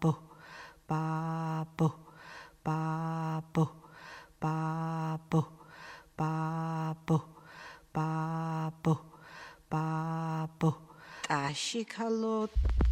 babo, babo, babo, babo, babo, babo, babo. Tashikalo. Babo,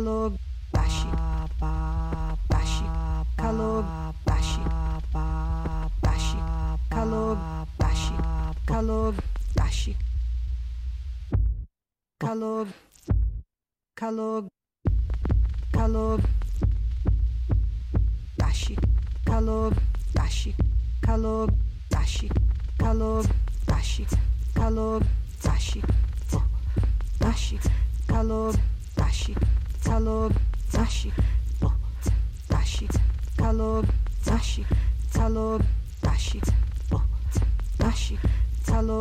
kalog bashi bashi kalog bashi bashi kalog bashi kalog bashi kalog kalog kalog bashi kalog bashi kalog bashi kalog bashi kalog bashi bashi kalog bashi ცალო წაში. ტაში ცალო წაში. ცალო ტაში ტაში ცალო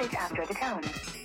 message after the tone.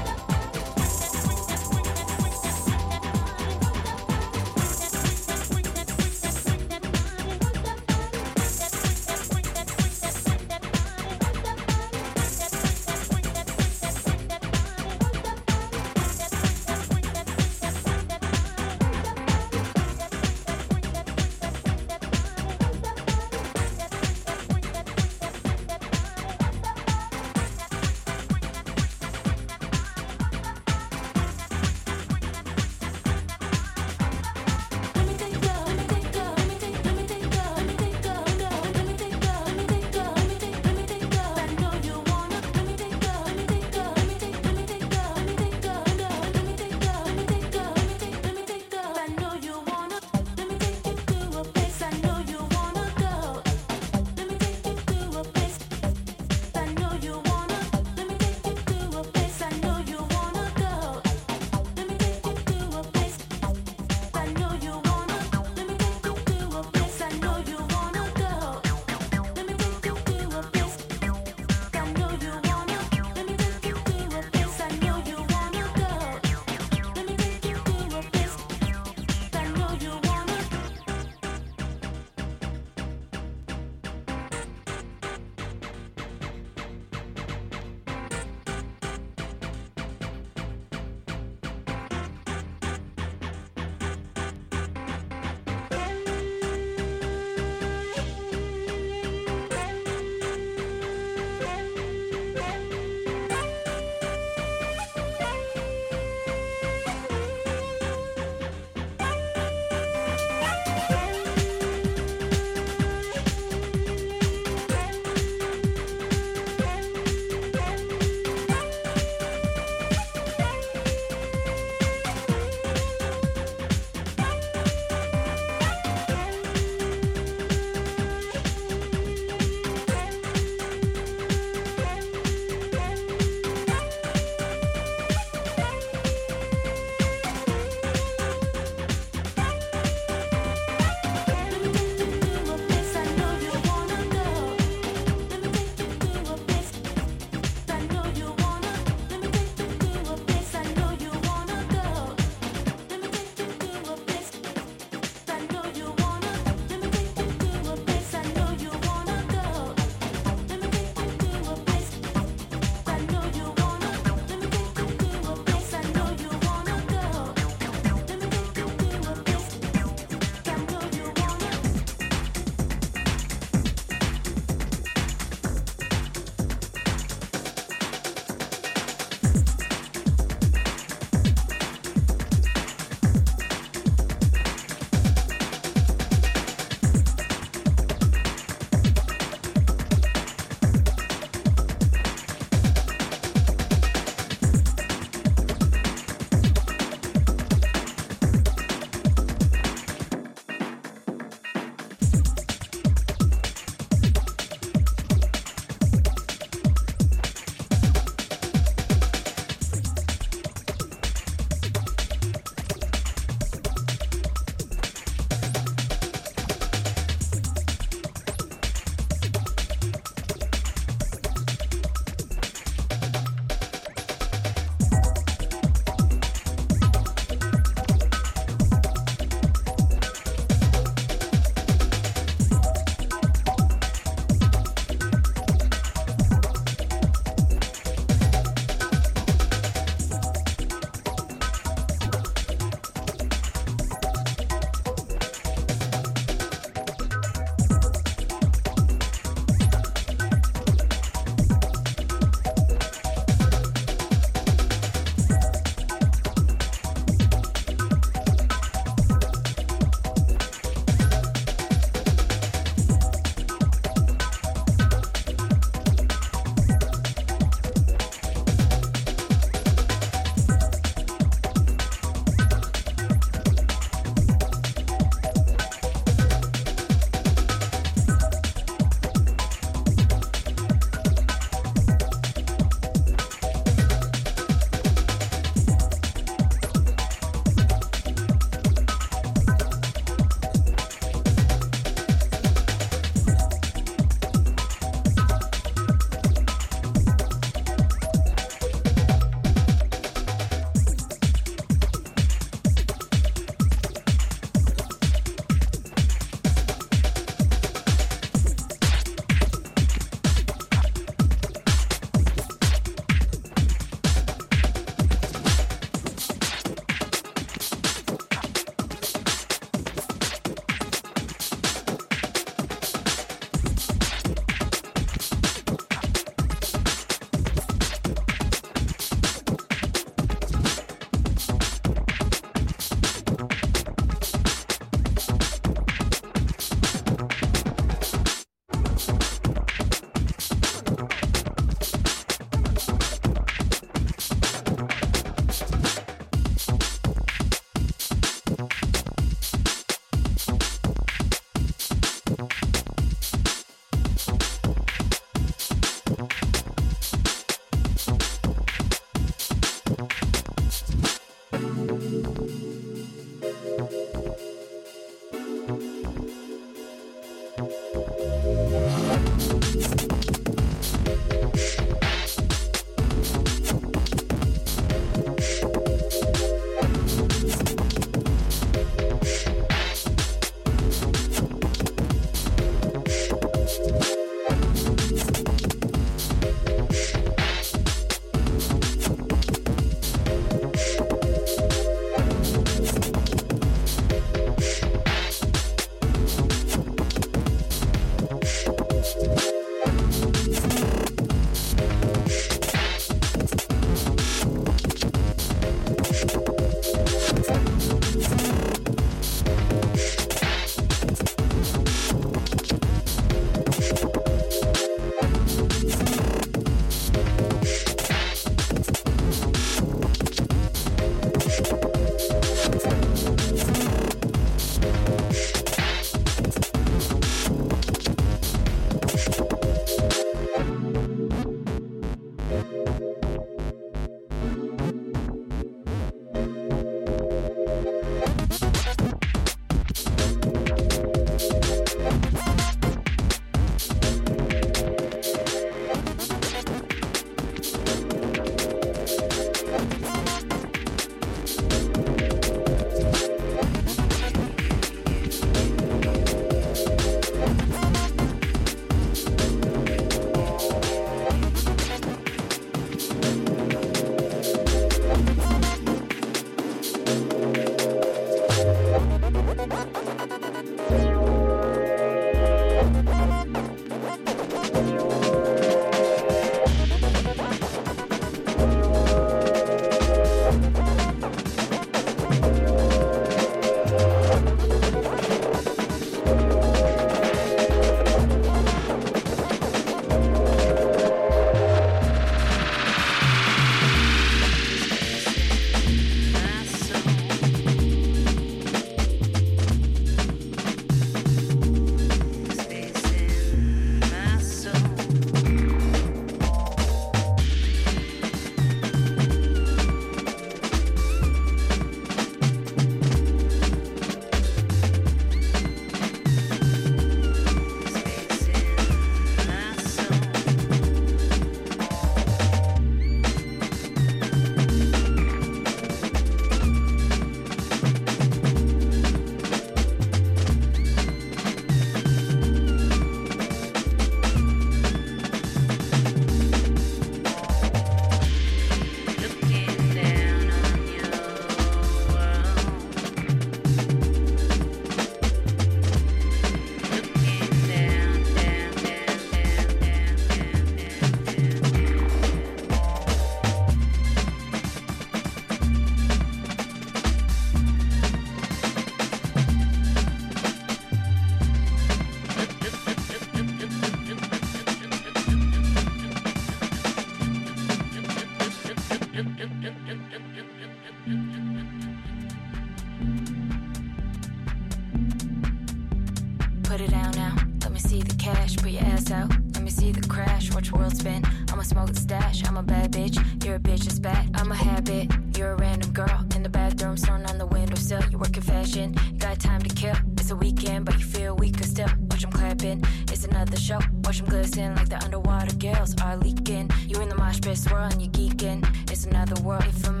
world spin. I'm a smoke stash, I'm a bad bitch. You're a bitch it's bad, I'm a habit. You're a random girl in the bathroom, thrown on the windowsill. You're working fashion, you got time to kill. It's a weekend, but you feel weaker still. Watch them clapping, it's another show. Watch them glisten like the underwater gales are leaking. You in the mosh pit swirling, you geeking. It's another world. If I'm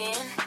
off